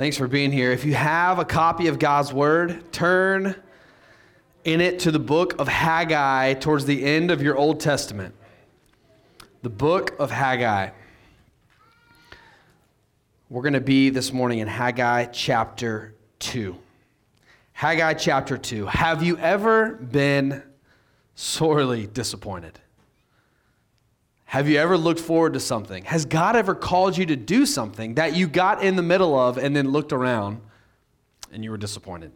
Thanks for being here. If you have a copy of God's Word, turn in it to the book of Haggai towards the end of your Old Testament. The book of Haggai. We're going to be this morning in Haggai chapter 2. Haggai chapter 2. Have you ever been sorely disappointed? Have you ever looked forward to something? Has God ever called you to do something that you got in the middle of and then looked around and you were disappointed?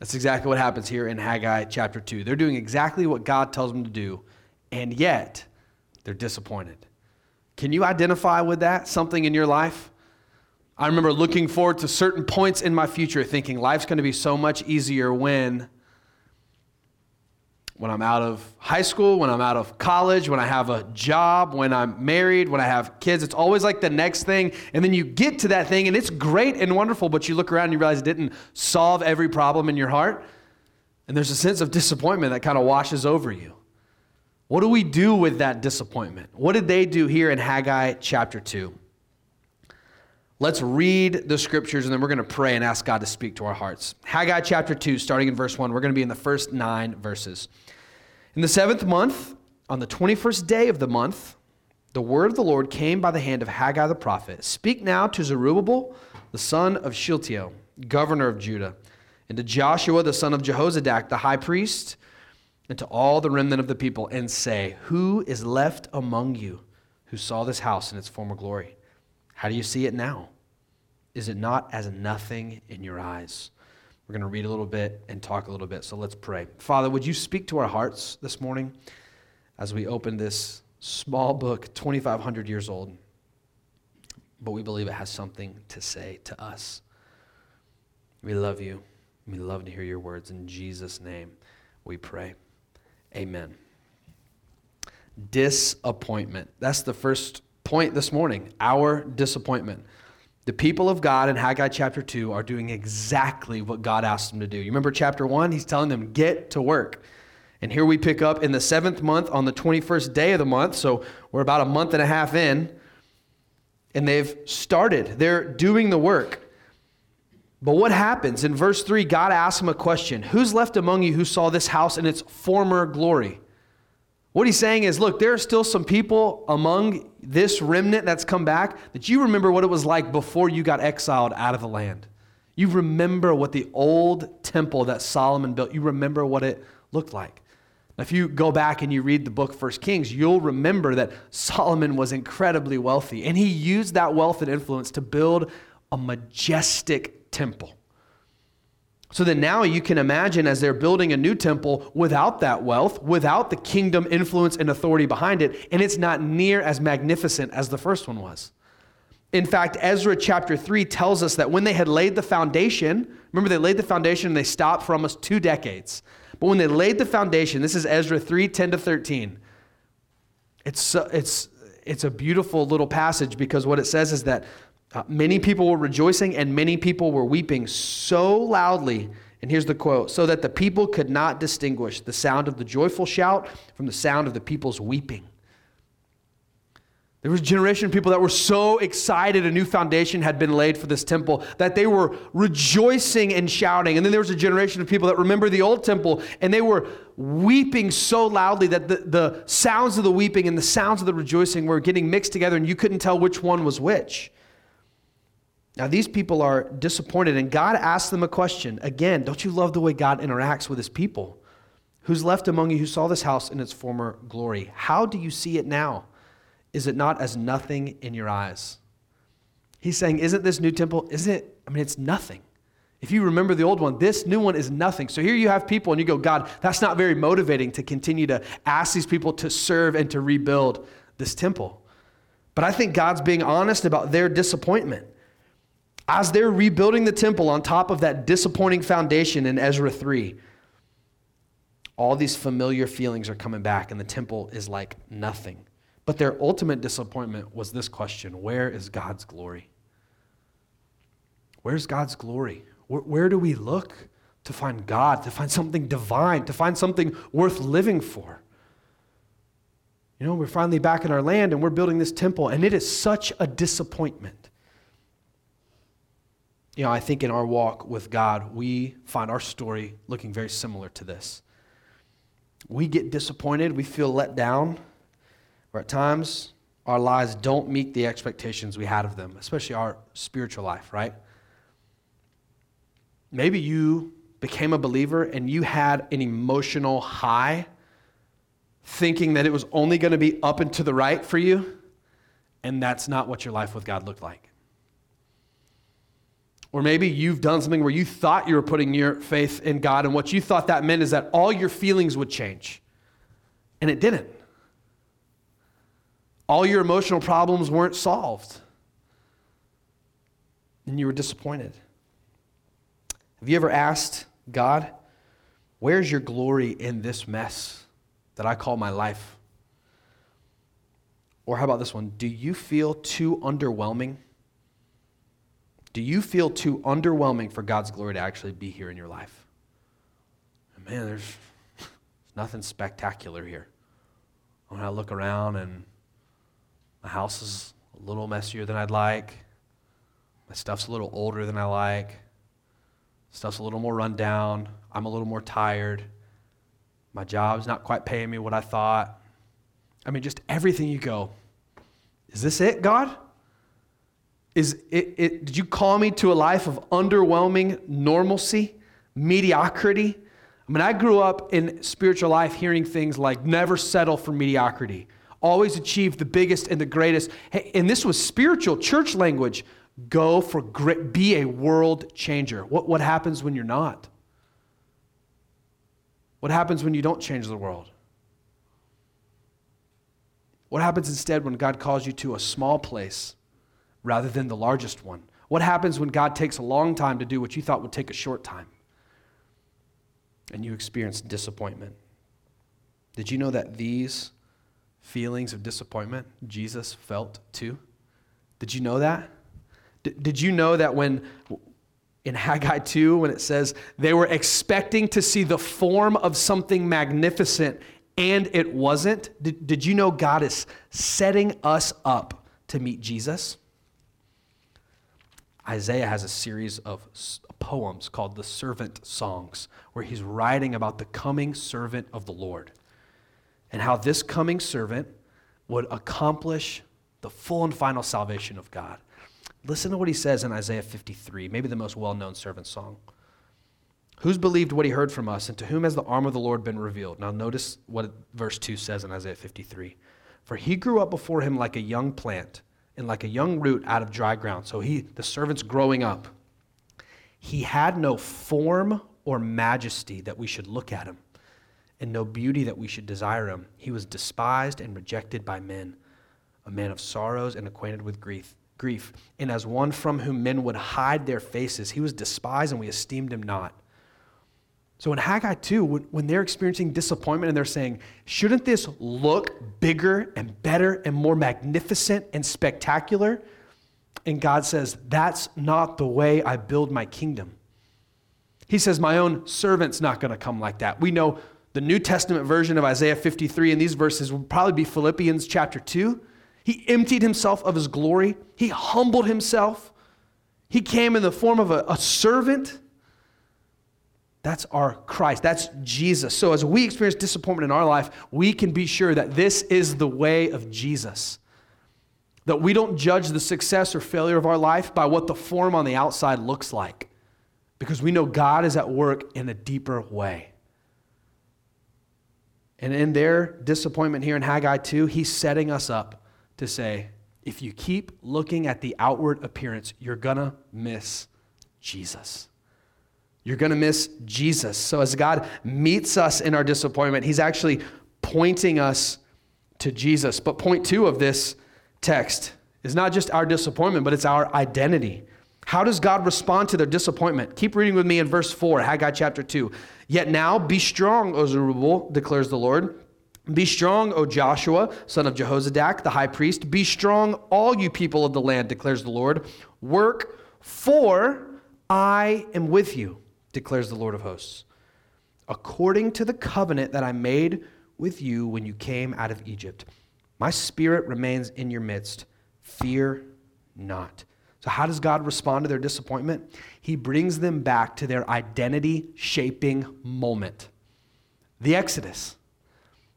That's exactly what happens here in Haggai chapter 2. They're doing exactly what God tells them to do, and yet they're disappointed. Can you identify with that? Something in your life? I remember looking forward to certain points in my future thinking life's going to be so much easier when when I'm out of high school, when I'm out of college, when I have a job, when I'm married, when I have kids. It's always like the next thing. And then you get to that thing and it's great and wonderful, but you look around and you realize it didn't solve every problem in your heart. And there's a sense of disappointment that kind of washes over you. What do we do with that disappointment? What did they do here in Haggai chapter 2? Let's read the scriptures and then we're going to pray and ask God to speak to our hearts. Haggai chapter 2, starting in verse 1. We're going to be in the first nine verses. In the seventh month, on the 21st day of the month, the word of the Lord came by the hand of Haggai the prophet Speak now to Zerubbabel, the son of Shealtiel, governor of Judah, and to Joshua, the son of Jehozadak, the high priest, and to all the remnant of the people, and say, Who is left among you who saw this house in its former glory? How do you see it now? Is it not as nothing in your eyes? We're going to read a little bit and talk a little bit. So let's pray. Father, would you speak to our hearts this morning as we open this small book, 2,500 years old? But we believe it has something to say to us. We love you. We love to hear your words. In Jesus' name we pray. Amen. Disappointment. That's the first point this morning. Our disappointment. The people of God in Haggai chapter 2 are doing exactly what God asked them to do. You remember chapter 1? He's telling them, get to work. And here we pick up in the seventh month on the 21st day of the month. So we're about a month and a half in. And they've started, they're doing the work. But what happens? In verse 3, God asks them a question Who's left among you who saw this house in its former glory? What he's saying is, look, there are still some people among this remnant that's come back that you remember what it was like before you got exiled out of the land. You remember what the old temple that Solomon built, you remember what it looked like. Now, if you go back and you read the book First Kings, you'll remember that Solomon was incredibly wealthy, and he used that wealth and influence to build a majestic temple. So that now you can imagine as they're building a new temple without that wealth, without the kingdom influence and authority behind it, and it's not near as magnificent as the first one was. In fact, Ezra chapter 3 tells us that when they had laid the foundation, remember they laid the foundation and they stopped for almost two decades. But when they laid the foundation, this is Ezra 3 10 to 13. It's, it's, it's a beautiful little passage because what it says is that uh, many people were rejoicing and many people were weeping so loudly. And here's the quote so that the people could not distinguish the sound of the joyful shout from the sound of the people's weeping. There was a generation of people that were so excited a new foundation had been laid for this temple that they were rejoicing and shouting. And then there was a generation of people that remember the old temple and they were weeping so loudly that the, the sounds of the weeping and the sounds of the rejoicing were getting mixed together and you couldn't tell which one was which. Now, these people are disappointed, and God asks them a question. Again, don't you love the way God interacts with his people? Who's left among you who saw this house in its former glory? How do you see it now? Is it not as nothing in your eyes? He's saying, Isn't this new temple? Isn't it? I mean, it's nothing. If you remember the old one, this new one is nothing. So here you have people, and you go, God, that's not very motivating to continue to ask these people to serve and to rebuild this temple. But I think God's being honest about their disappointment as they're rebuilding the temple on top of that disappointing foundation in Ezra 3, all these familiar feelings are coming back, and the temple is like nothing. But their ultimate disappointment was this question Where is God's glory? Where's God's glory? Where, where, do we look to find God, to find something divine, to find something worth living for? You know, we're finally back in our land and we're building this temple, and it is such a disappointment. You know, I think in our walk with God, we find our story looking very similar to this. We get disappointed, we feel let down, or at times our lives don't meet the expectations we had of them, especially our spiritual life, right? Maybe you became a believer and you had an emotional high thinking that it was only going to be up and to the right for you, and that's not what your life with God looked like. Or maybe you've done something where you thought you were putting your faith in God, and what you thought that meant is that all your feelings would change, and it didn't. All your emotional problems weren't solved, and you were disappointed. Have you ever asked God, where's your glory in this mess that I call my life? Or how about this one? Do you feel too underwhelming? Do you feel too underwhelming for God's glory to actually be here in your life? Man, there's, nothing spectacular here. When I look around and my house is a little messier than I'd like, my stuff's a little older than I like, stuff's a little more run down, I'm a little more tired, my job's not quite paying me what I thought. I mean, just everything you go, is this it, God? Is it, it, did you call me to a life of underwhelming normalcy, mediocrity? I mean, I grew up in spiritual life hearing things like never settle for mediocrity, always achieve the biggest and the greatest. Hey, and this was spiritual church language. Go for grit, be a world changer. What, what happens when you're not? What happens when you don't change the world? What happens instead when God calls you to a small place rather than the largest one? What happens when God takes a long time to do what you thought would take a short time? And you experience disappointment. Did you know that these feelings of disappointment Jesus felt too? Did you know that? D- did you know that when in Haggai 2, when it says they were expecting to see the form of something magnificent and it wasn't, did, did you know God is setting us up to meet Jesus? Isaiah has a series of poems called the Servant Songs, where he's writing about the coming servant of the Lord and how this coming servant would accomplish the full and final salvation of God. Listen to what he says in Isaiah 53, maybe the most well known servant song. Who's believed what he heard from us, and to whom has the arm of the Lord been revealed? Now, notice what verse 2 says in Isaiah 53. For he grew up before him like a young plant and like a young root out of dry ground. So he, the servant's growing up. He had no form or majesty that we should look at him, and no beauty that we should desire him. He was despised and rejected by men, a man of sorrows and acquainted with grief. Grief, and as one from whom men would hide their faces, he was despised and we esteemed him not. So in Haggai 2, when they're experiencing disappointment and they're saying, shouldn't this look bigger and better and more magnificent and spectacular? And God says, that's not the way I build my kingdom. He says, my own servant's not going to come like that. We know the New Testament version of Isaiah 53 in these verses would probably be Philippians chapter 2. He emptied himself of his glory, he humbled himself, he came in the form of a, a servant. That's our Christ. That's Jesus. So as we experience disappointment in our life, we can be sure that this is the way of Jesus. That we don't judge the success or failure of our life by what the form on the outside looks like, because we know God is at work in a deeper way. And in their disappointment here in Haggai 2, he's setting us up to say, if you keep looking at the outward appearance, you're going to miss Jesus. You're going to miss Jesus. So, as God meets us in our disappointment, He's actually pointing us to Jesus. But point two of this text is not just our disappointment, but it's our identity. How does God respond to their disappointment? Keep reading with me in verse 4, Haggai chapter 2. Yet now be strong, O Zerubbabel, declares the Lord. Be strong, O Joshua, son of Jehozadak, the high priest. Be strong, all you people of the land, declares the Lord. Work, for I am with you declares the Lord of hosts, according to the covenant that I made with you when you came out of Egypt. My spirit remains in your midst. Fear not. So, how does God respond to their disappointment? He brings them back to their identity shaping moment the Exodus.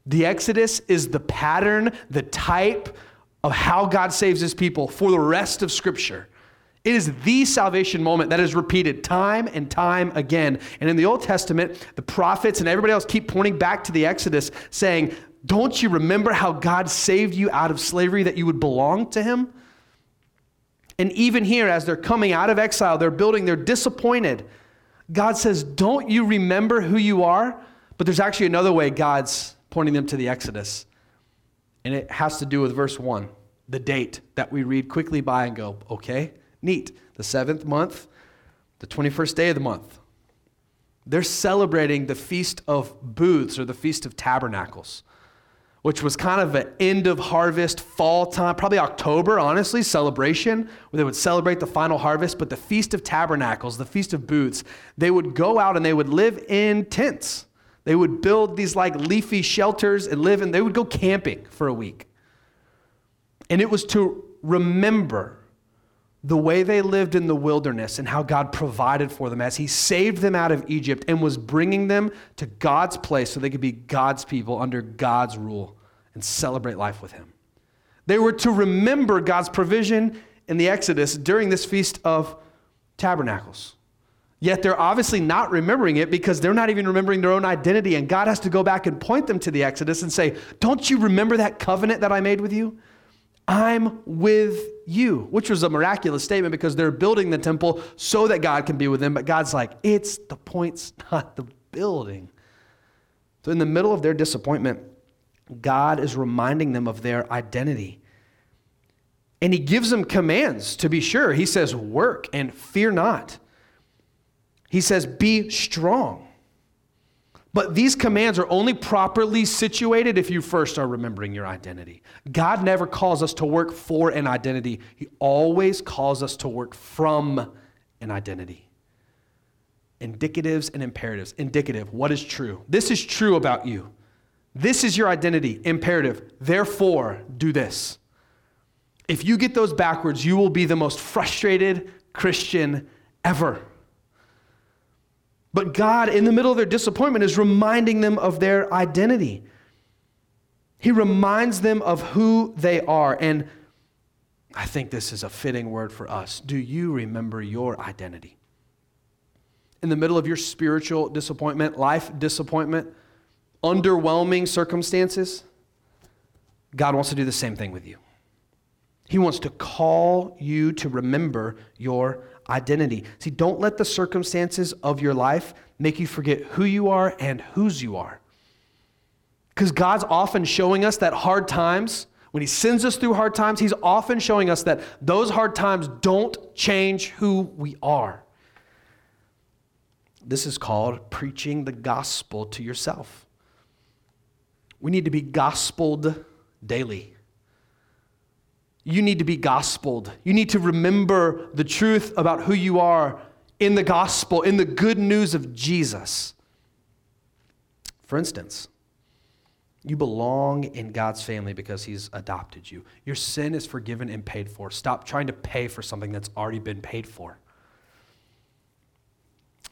The Exodus is the pattern, the type of how God saves his people for the rest of Scripture. It is the salvation moment that is repeated time and time again. And in the Old Testament, the prophets and everybody else keep pointing back to the Exodus, saying, Don't you remember how God saved you out of slavery that you would belong to Him? And even here, as they're coming out of exile, they're building, they're disappointed. God says, Don't you remember who you are? But there's actually another way God's pointing them to the Exodus. And it has to do with verse 1, the date that we read quickly by and go, okay, neat. The seventh month, the 21st day of the month. They're celebrating the Feast of Booths or the Feast of Tabernacles, which was kind of an end of harvest, fall time, probably October, honestly, celebration, where they would celebrate the final harvest. But the Feast of Tabernacles, the Feast of Booths, they would go out and they would live in tents. They would build these like leafy shelters and live, and they would go camping for a week. And it was to remember the way they lived in the wilderness and how God provided for them as He saved them out of Egypt and was bringing them to God's place so they could be God's people under God's rule and celebrate life with Him. They were to remember God's provision in the Exodus during this Feast of Tabernacles. Yet they're obviously not remembering it because they're not even remembering their own identity. And God has to go back and point them to the Exodus and say, Don't you remember that covenant that I made with you? I'm with you, which was a miraculous statement because they're building the temple so that God can be with them. But God's like, It's the point's not the building. So, in the middle of their disappointment, God is reminding them of their identity. And He gives them commands to be sure. He says, Work and fear not. He says, Be strong. But these commands are only properly situated if you first are remembering your identity. God never calls us to work for an identity, He always calls us to work from an identity. Indicatives and imperatives. Indicative, what is true? This is true about you. This is your identity. Imperative, therefore, do this. If you get those backwards, you will be the most frustrated Christian ever. But God, in the middle of their disappointment, is reminding them of their identity. He reminds them of who they are. And I think this is a fitting word for us. Do you remember your identity? In the middle of your spiritual disappointment, life disappointment, underwhelming circumstances, God wants to do the same thing with you. He wants to call you to remember your identity. See, don't let the circumstances of your life make you forget who you are and whose you are. Because God's often showing us that hard times, when He sends us through hard times, He's often showing us that those hard times don't change who we are. This is called preaching the gospel to yourself. We need to be gospeled daily. You need to be gospeled. You need to remember the truth about who you are in the gospel, in the good news of Jesus. For instance, you belong in God's family because He's adopted you. Your sin is forgiven and paid for. Stop trying to pay for something that's already been paid for.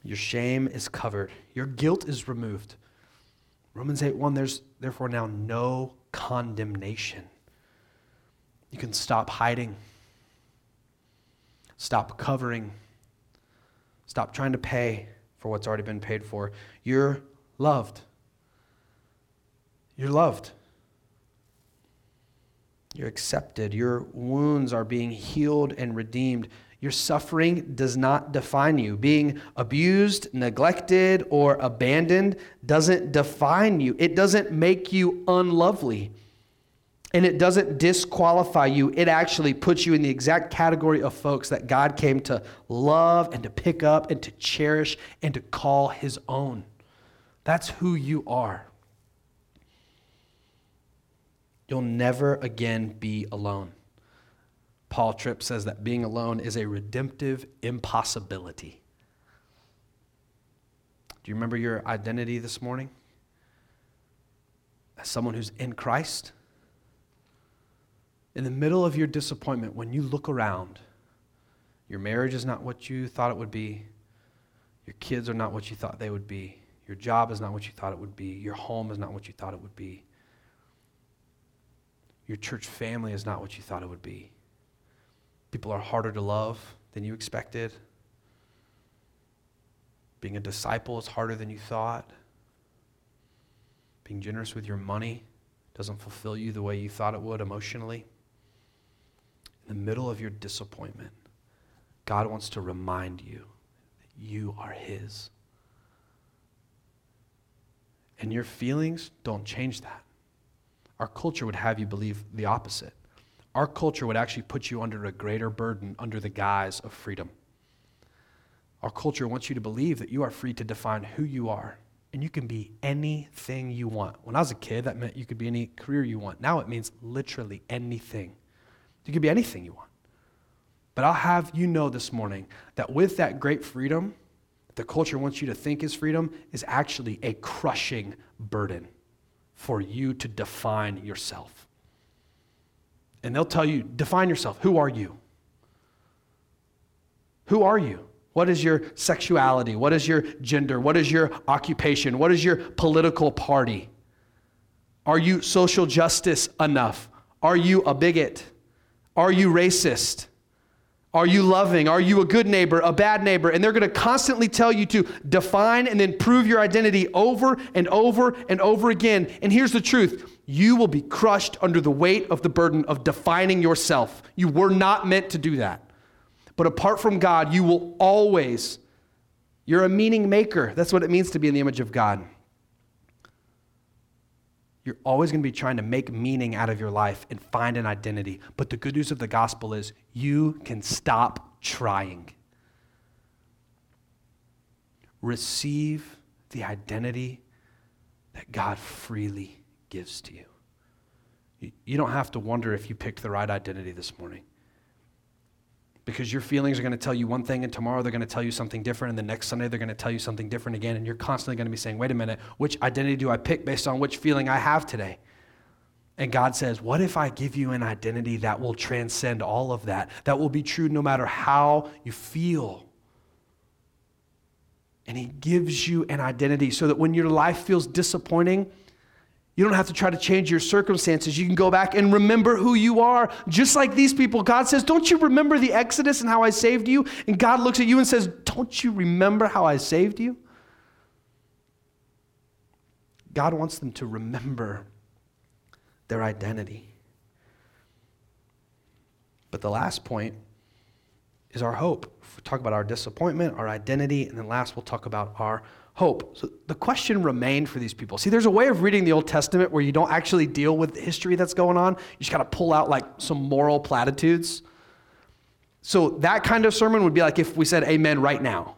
Your shame is covered, your guilt is removed. Romans 8 1, there's therefore now no condemnation you can stop hiding, stop covering, stop trying to pay for what's already been paid for. You're loved. You're loved. You're accepted. Your wounds are being healed and redeemed. Your suffering does not define you. Being abused, neglected, or abandoned doesn't define you. It doesn't make you unlovely. And it doesn't disqualify you, it actually puts you in the exact category of folks that God came to love and to pick up and to cherish and to call his own. That's who you are. You'll never again be alone. Paul Tripp says that being alone is a redemptive impossibility. Do you remember your identity this morning? As someone who's in Christ? In the middle of your disappointment, when you look around, Your marriage is not what you thought it would be. Your kids are not what you thought they would be. Your job is not what you thought it would be. Your home is not what you thought it would be. Your church family is not what you thought it would be. People are harder to love than you expected. Being a disciple is harder than you thought. Being generous with your money doesn't fulfill you the way you thought it would emotionally. In the middle of your disappointment, God wants to remind you that you are His. And your feelings don't change that. Our culture would have you believe the opposite. Our culture would actually put you under a greater burden under the guise of freedom. Our culture wants you to believe that you are free to define who you are and you can be anything you want. When I was a kid, that meant you could be any career you want. Now it means literally anything. You can be anything you want. But I'll have you know this morning that with that great freedom, the culture wants you to think is freedom, is actually a crushing burden for you to define yourself. And they'll tell you, define yourself. Who are you? Who are you? What is your sexuality? What is your gender? What is your occupation? What is your political party? Are you social justice enough? Are you a bigot? Are you racist? Are you loving? Are you a good neighbor, a bad neighbor? And they're going to constantly tell you to define and then prove your identity over and over and over again. And here's the truth you will be crushed under the weight of the burden of defining yourself. You were not meant to do that. But apart from God, you will always, you're a meaning maker. That's what it means to be in the image of God. You're always going to be trying to make meaning out of your life and find an identity. But the good news of the gospel is you can stop trying. Receive the identity that God freely gives to you. You don't have to wonder if you picked the right identity this morning because your feelings are going to tell you one thing and tomorrow they're going to tell you something different and the next sunday they're going to tell you something different again and you're constantly going to be saying wait a minute which identity do i pick based on which feeling i have today? And god says what if i give you an identity that will transcend all of that that will be true no matter how you feel? And he gives you an identity so that when your life feels disappointing you don't have to try to change your circumstances. You can go back and remember who you are. Just like these people, God says, Don't you remember the Exodus and how I saved you? And God looks at you and says, Don't you remember how I saved you? God wants them to remember their identity. But the last point is our hope. we talk about our disappointment, our identity, and then last we'll talk about our hope. So the question remained for these people. See, there's a way of reading the Old Testament where you don't actually deal with the history that's going on. You just got to pull out like some moral platitudes. So that kind of sermon would be like if we said amen right now.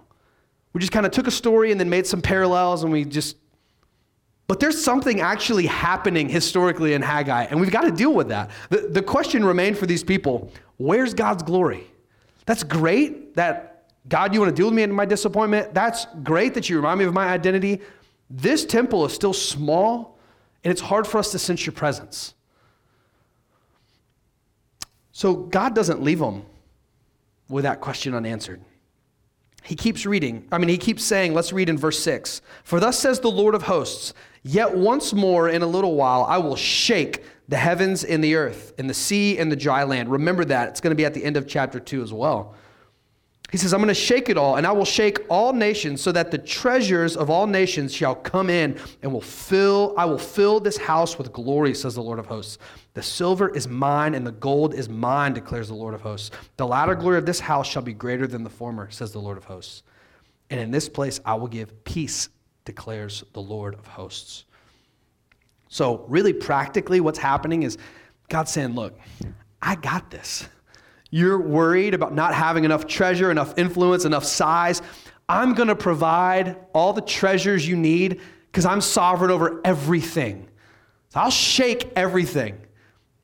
We just kind of took a story and then made some parallels and we just but there's something actually happening historically in Haggai, and we've got to deal with that. The, the question remained for these people where's God's glory? That's great that God, you want to deal with me in my disappointment? That's great that you remind me of my identity. This temple is still small, and it's hard for us to sense your presence. So God doesn't leave them with that question unanswered. He keeps reading. I mean, he keeps saying, let's read in verse 6 For thus says the Lord of hosts, yet once more in a little while I will shake the heavens and the earth, and the sea and the dry land. Remember that. It's going to be at the end of chapter 2 as well. He says, I'm going to shake it all, and I will shake all nations so that the treasures of all nations shall come in and will fill, I will fill this house with glory, says the Lord of hosts. The silver is mine and the gold is mine, declares the Lord of hosts. The latter glory of this house shall be greater than the former, says the Lord of hosts. And in this place I will give peace, declares the Lord of hosts. So, really practically, what's happening is God saying, Look, I got this. You're worried about not having enough treasure, enough influence, enough size. I'm going to provide all the treasures you need because I'm sovereign over everything. So I'll shake everything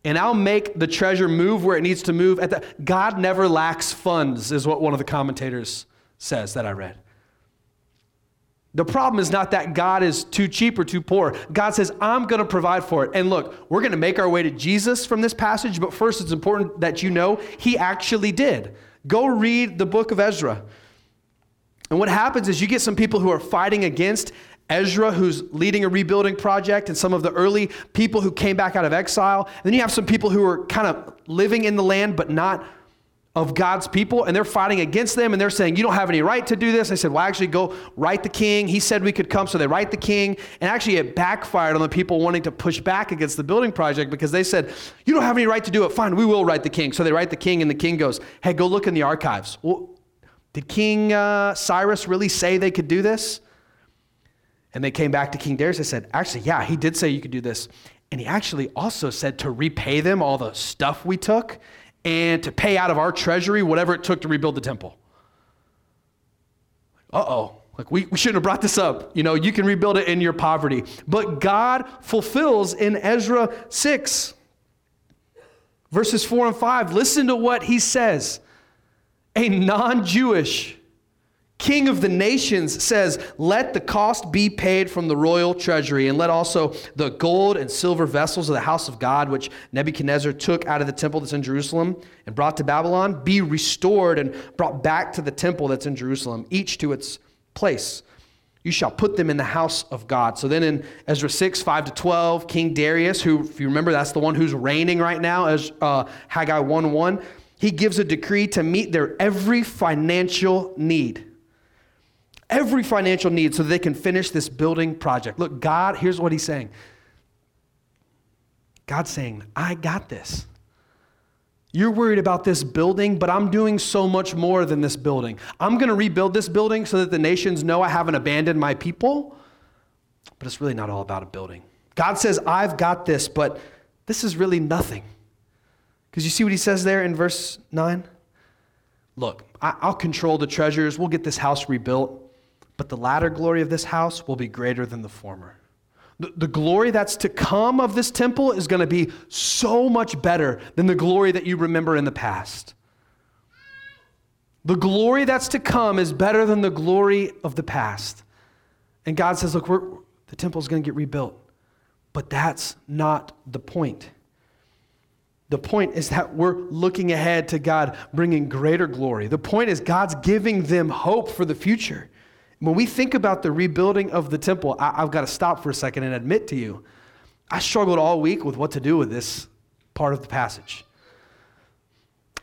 and I'll make the treasure move where it needs to move. At the, God never lacks funds, is what one of the commentators says that I read. The problem is not that God is too cheap or too poor. God says, I'm going to provide for it. And look, we're going to make our way to Jesus from this passage, but first it's important that you know he actually did. Go read the book of Ezra. And what happens is you get some people who are fighting against Ezra, who's leading a rebuilding project, and some of the early people who came back out of exile. And then you have some people who are kind of living in the land, but not of God's people, and they're fighting against them, and they're saying, You don't have any right to do this. I said, Well, actually, go write the king. He said we could come, so they write the king. And actually, it backfired on the people wanting to push back against the building project because they said, You don't have any right to do it. Fine, we will write the king. So they write the king, and the king goes, Hey, go look in the archives. Well, did King uh, Cyrus really say they could do this? And they came back to King Darius. They said, Actually, yeah, he did say you could do this. And he actually also said to repay them all the stuff we took and to pay out of our treasury whatever it took to rebuild the temple. Uh oh. Like, we, we shouldn't have brought this up. You know, you can rebuild it in your poverty. But God fulfills in Ezra 6, verses 4 and 5. Listen to what he says. A non Jewish king of the nations says, Let the cost be paid from the royal treasury, and let also the gold and silver vessels of the house of God, which Nebuchadnezzar took out of the temple that's in Jerusalem and brought to Babylon, be restored and brought back to the temple that's in Jerusalem, each to its place. You shall put them in the house of God. So then in Ezra 6, 5 to 12, King Darius, who, if you remember, that's the one who's reigning right now, as uh, Haggai 1 1, he gives a decree to meet their every financial need every financial need so they can finish this building project. Look, God, here's what he's saying God's saying, I got this. You're worried about this building, but I'm doing so much more than this building. I'm going to rebuild this building so that the nations know I haven't abandoned my people. But it's really not all about a building. God says, I've got this, but this is really nothing. Because you see what he says there in verse 9? Look, I'll control the treasures. We'll get this house rebuilt but the latter glory of this house will be greater than the former. The, the glory that's to come of this temple is going to be so much better than the glory that you remember in the past. The glory that's to come is better than the glory of the past. And God says, Look, we're, the temple's going to get rebuilt. But that's not the point. The point is that we're looking ahead to God bringing greater glory. The point is God's giving them hope for the future. When we think about the rebuilding of the temple, I, have got to stop for a second and admit to you, I struggled all week with what to do with this part of the passage.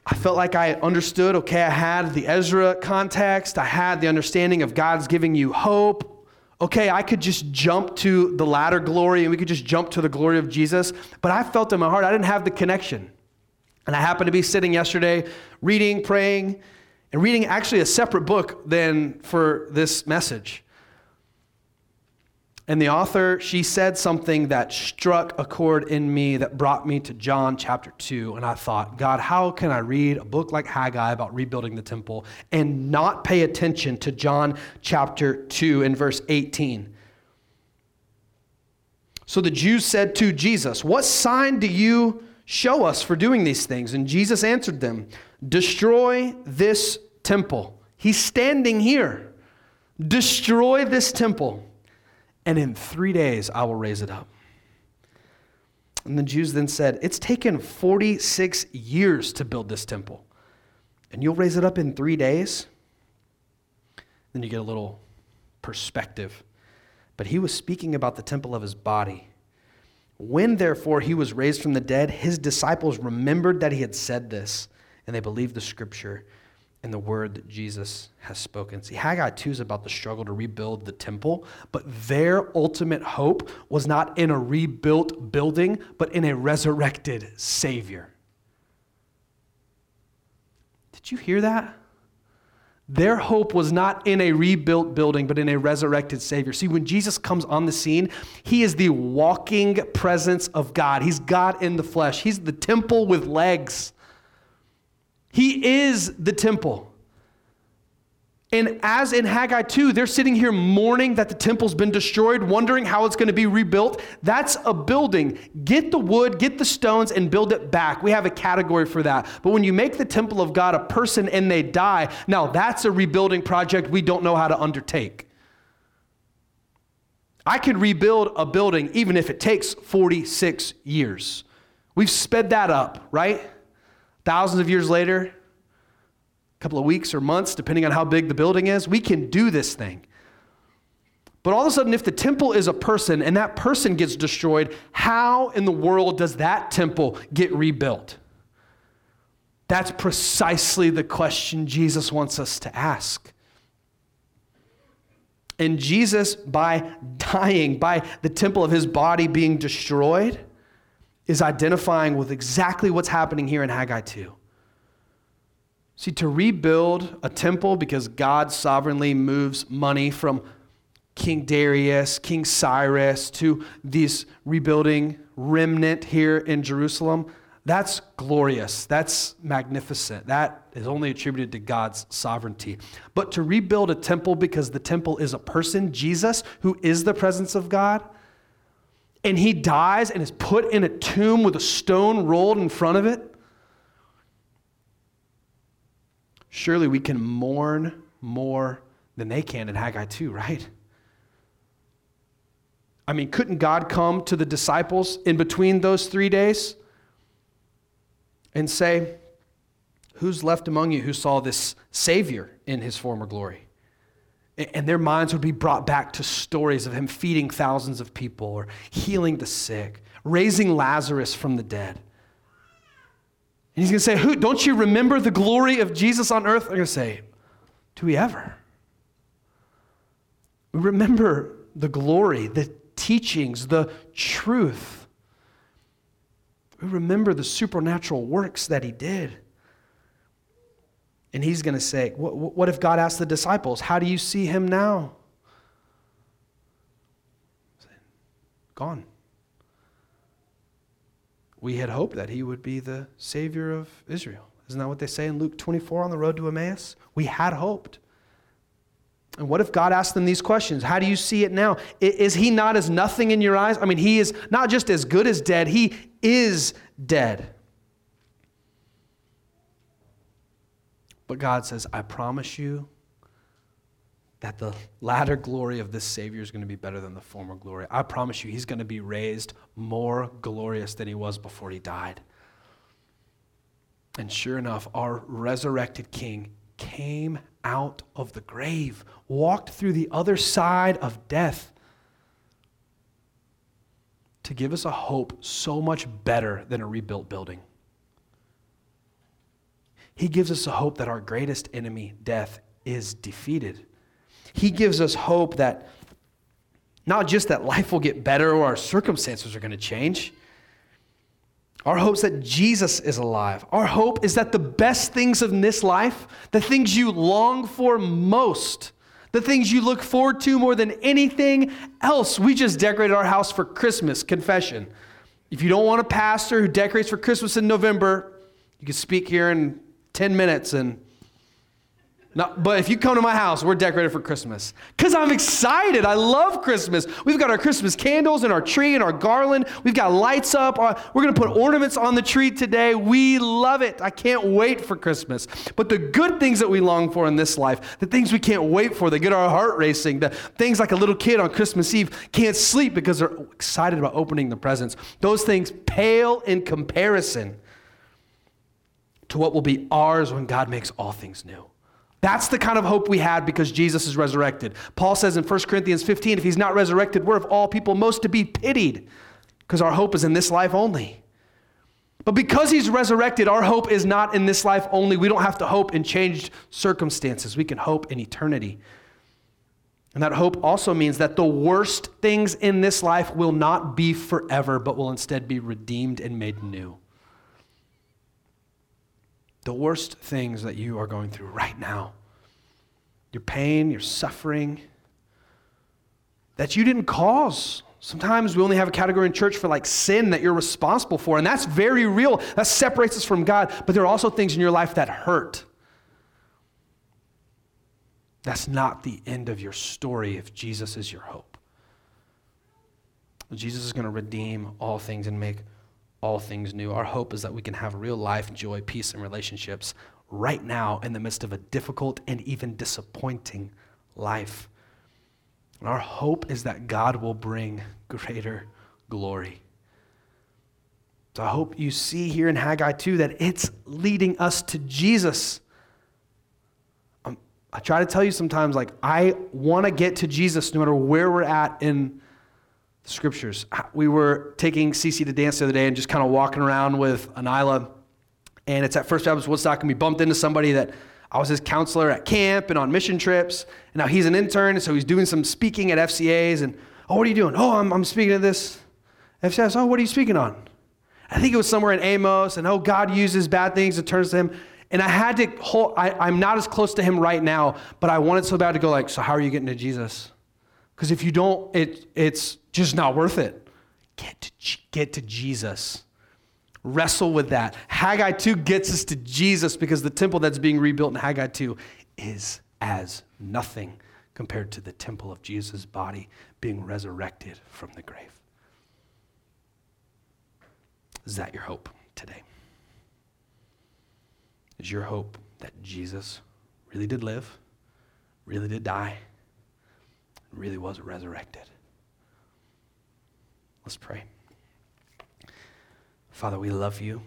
I felt like I understood, okay, I had the Ezra context, I had the understanding of God's giving you hope. Okay, I could just jump to the latter glory and we could just jump to the glory of Jesus, but I felt in my heart I didn't have the connection. And I happened to be sitting yesterday reading, praying, and reading actually a separate book than for this message. And the author, she said something that struck a chord in me that brought me to John chapter 2. And I thought, God, how can I read a book like Haggai about rebuilding the temple and not pay attention to John chapter 2 and verse 18? So the Jews said to Jesus, What sign do you show us for doing these things? And Jesus answered them, Destroy this temple. He's standing here. Destroy this temple, and in three days I will raise it up. And the Jews then said, It's taken 46 years to build this temple, and you'll raise it up in three days? Then you get a little perspective. But he was speaking about the temple of his body. When, therefore, he was raised from the dead, his disciples remembered that he had said this and they believed the scripture and the word that Jesus has spoken. See, Haggai 2 is about the struggle to rebuild the temple, but their ultimate hope was not in a rebuilt building, but in a resurrected Savior. Did you hear that? Their hope was not in a rebuilt building, but in a resurrected Savior. See, when Jesus comes on the scene, He is the walking presence of God. He's God in the flesh, He's the temple with legs. He is the temple. And as in Haggai 2, they're sitting here mourning that the temple's been destroyed, wondering how it's going to be rebuilt. That's a building. Get the wood, get the stones, and build it back. We have a category for that. But when you make the temple of God a person and they die, now that's a rebuilding project we don't know how to undertake. I could rebuild a building even if it takes 46 years. We've sped that up, right? Thousands of years later, couple of weeks or months, depending on how big the building is. We can do this thing. But all of a sudden, if the temple is a person and that person gets destroyed, how in the world does that temple get rebuilt? That's precisely the question Jesus wants us to ask. And Jesus, by dying, by the temple of his body being destroyed, is identifying with exactly what's happening here in Haggai 2. See, to rebuild a temple because God sovereignly moves money from King Darius, King Cyrus to this rebuilding remnant here in Jerusalem, that's glorious. That's magnificent. That is only attributed to God's sovereignty. But to rebuild a temple because the temple is a person, Jesus, who is the presence of God, and he dies and is put in a tomb with a stone rolled in front of it, surely we can mourn more than they can in Haggai 2, right? I mean, couldn't God come to the disciples in between those three days? and say, Who's left among you who saw this Savior in his former glory? And their minds would be brought back to stories of him feeding thousands of people or healing the sick, raising Lazarus from the dead. He's going to say, Who, Don't you remember the glory of Jesus on earth? They're going to say, Do we ever? We remember the glory, the teachings, the truth we remember the supernatural works that he did. And he's going to say, what, what if God asked the disciples, How do you see him now? Gone. We had hoped that he would be the Savior of Israel. Isn't that what they say in Luke 24 on the road to Emmaus? We had hoped. And what if God asked them these questions? How do you see it now? Is he not as nothing in your eyes? I mean, he is not just as good as dead, he is dead. But God says, I promise you that the latter glory of this Savior is going to be better than the former glory. I promise you, he's going to be raised more glorious than he was before he died. And sure enough, our resurrected King came out of the grave, walked through the other side of death to give us a hope so much better than a rebuilt building. He gives us a hope that our greatest enemy, death, is defeated. He gives us hope that not just that life will get better or our circumstances are going to change. Our hope is that Jesus is alive. Our hope is that the best things in this life, the things you long for most, the things you look forward to more than anything else. We just decorated our house for Christmas, confession. If you don't want a pastor who decorates for Christmas in November, you can speak here in 10 minutes and but if you come to my house, we're decorated for Christmas. Because I'm excited. I love Christmas. We've got our Christmas candles and our tree and our garland. We've got lights up. Uh, we're going to put ornaments on the tree today. We love it. I can't wait for Christmas. But the good things that we long for in this life, the things we can't wait for, that get our heart racing, the things like a little kid on Christmas Eve can't sleep because they're excited about opening the presents, those things pale in comparison to what will be ours when God makes all things new. That's the kind of hope we had because Jesus is resurrected. Paul says in 1 Corinthians 15, if he's not resurrected, we're of all people most to be pitied because our hope is in this life only. But because he's resurrected, our hope is not in this life only. We don't have to hope in changed circumstances. We can hope in eternity. And that hope also means that the worst things in this life will not be forever, but will instead be redeemed and made new the worst things that you are going through right now your pain, your suffering that you didn't cause. Sometimes we only have a category in church for like sin that you're responsible for, and that's very real. That separates us from God. But there are also things in your life that hurt. That's not the end of your story if Jesus is your hope. Jesus is going to redeem all things and make all things new. Our hope is that we can have real life, joy, peace, and relationships right now in the midst of a difficult and even disappointing life. And our hope is that God will bring greater glory. So I hope you see here in Haggai 2 that it's leading us to Jesus. Um, I try to tell you sometimes, like, I want to get to Jesus no matter where we're at in scriptures. We were taking Cece to dance the other day and just kind of walking around with Anila. And it's at First Baptist Woodstock, and we bumped into somebody that I was his counselor at camp and on mission trips. And now he's an intern, so he's doing some speaking at FCAs. And, oh, what are you doing? Oh, I'm, I'm speaking at this. FCAs, oh, what are you speaking on? I think it was somewhere in Amos, and oh, God uses bad things to turn to him. And I had to hold, I, I'm not as close to him right now, but I wanted so bad to go like, so how are you getting to Jesus? Because if you don't, it, it's just not worth it. Get to, get to Jesus. Wrestle with that. Haggai 2 gets us to Jesus because the temple that's being rebuilt in Haggai 2 is as nothing compared to the temple of Jesus' body being resurrected from the grave. Is that your hope today? Is your hope that Jesus really did live, really did die, really was resurrected? Let's pray. Father, we love you.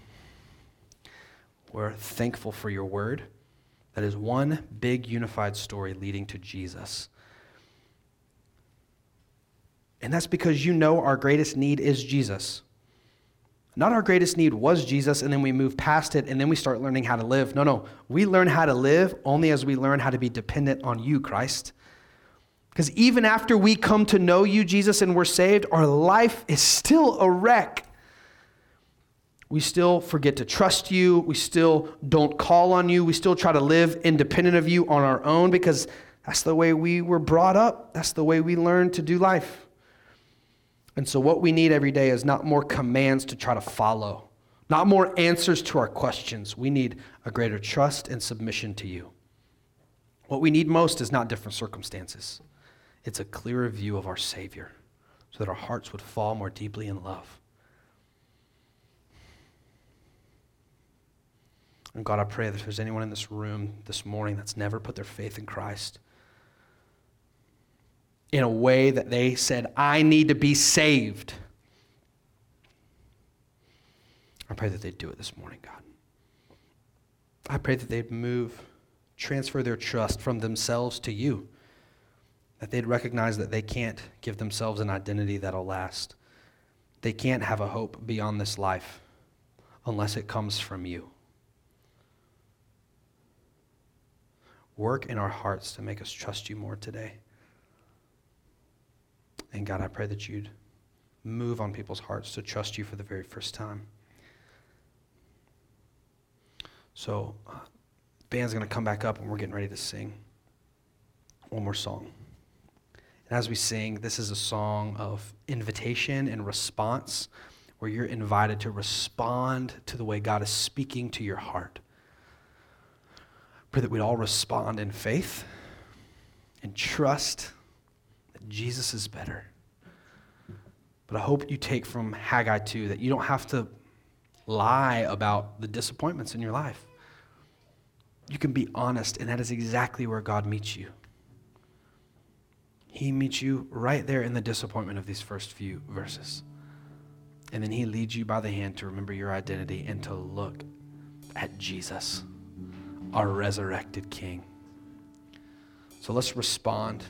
We're thankful for your word that is one big unified story leading to Jesus. And that's because you know our greatest need is Jesus. Not our greatest need was Jesus, and then we move past it, and then we start learning how to live. No, no. We learn how to live only as we learn how to be dependent on you, Christ. Because even after we come to know you, Jesus, and we're saved, our life is still a wreck. We still forget to trust you. We still don't call on you. We still try to live independent of you on our own because that's the way we were brought up. That's the way we learned to do life. And so, what we need every day is not more commands to try to follow, not more answers to our questions. We need a greater trust and submission to you. What we need most is not different circumstances, it's a clearer view of our Savior so that our hearts would fall more deeply in love. And God, I pray that if there's anyone in this room this morning that's never put their faith in Christ, in a way that they said, I need to be saved. I pray that they'd do it this morning, God. I pray that they'd move, transfer their trust from themselves to you, that they'd recognize that they can't give themselves an identity that'll last. They can't have a hope beyond this life unless it comes from you. Work in our hearts to make us trust you more today. And God, I pray that you'd move on people's hearts to trust you for the very first time. So, uh, band's going to come back up and we're getting ready to sing one more song. And as we sing, this is a song of invitation and response where you're invited to respond to the way God is speaking to your heart. Pray that we'd all respond in faith and trust that Jesus is better. But I hope you take from Haggai 2 that you don't have to lie about the disappointments in your life. You can be honest, and that is exactly where God meets you. He meets you right there in the disappointment of these first few verses. And then He leads you by the hand to remember your identity and to look at Jesus, our resurrected King. So let's respond.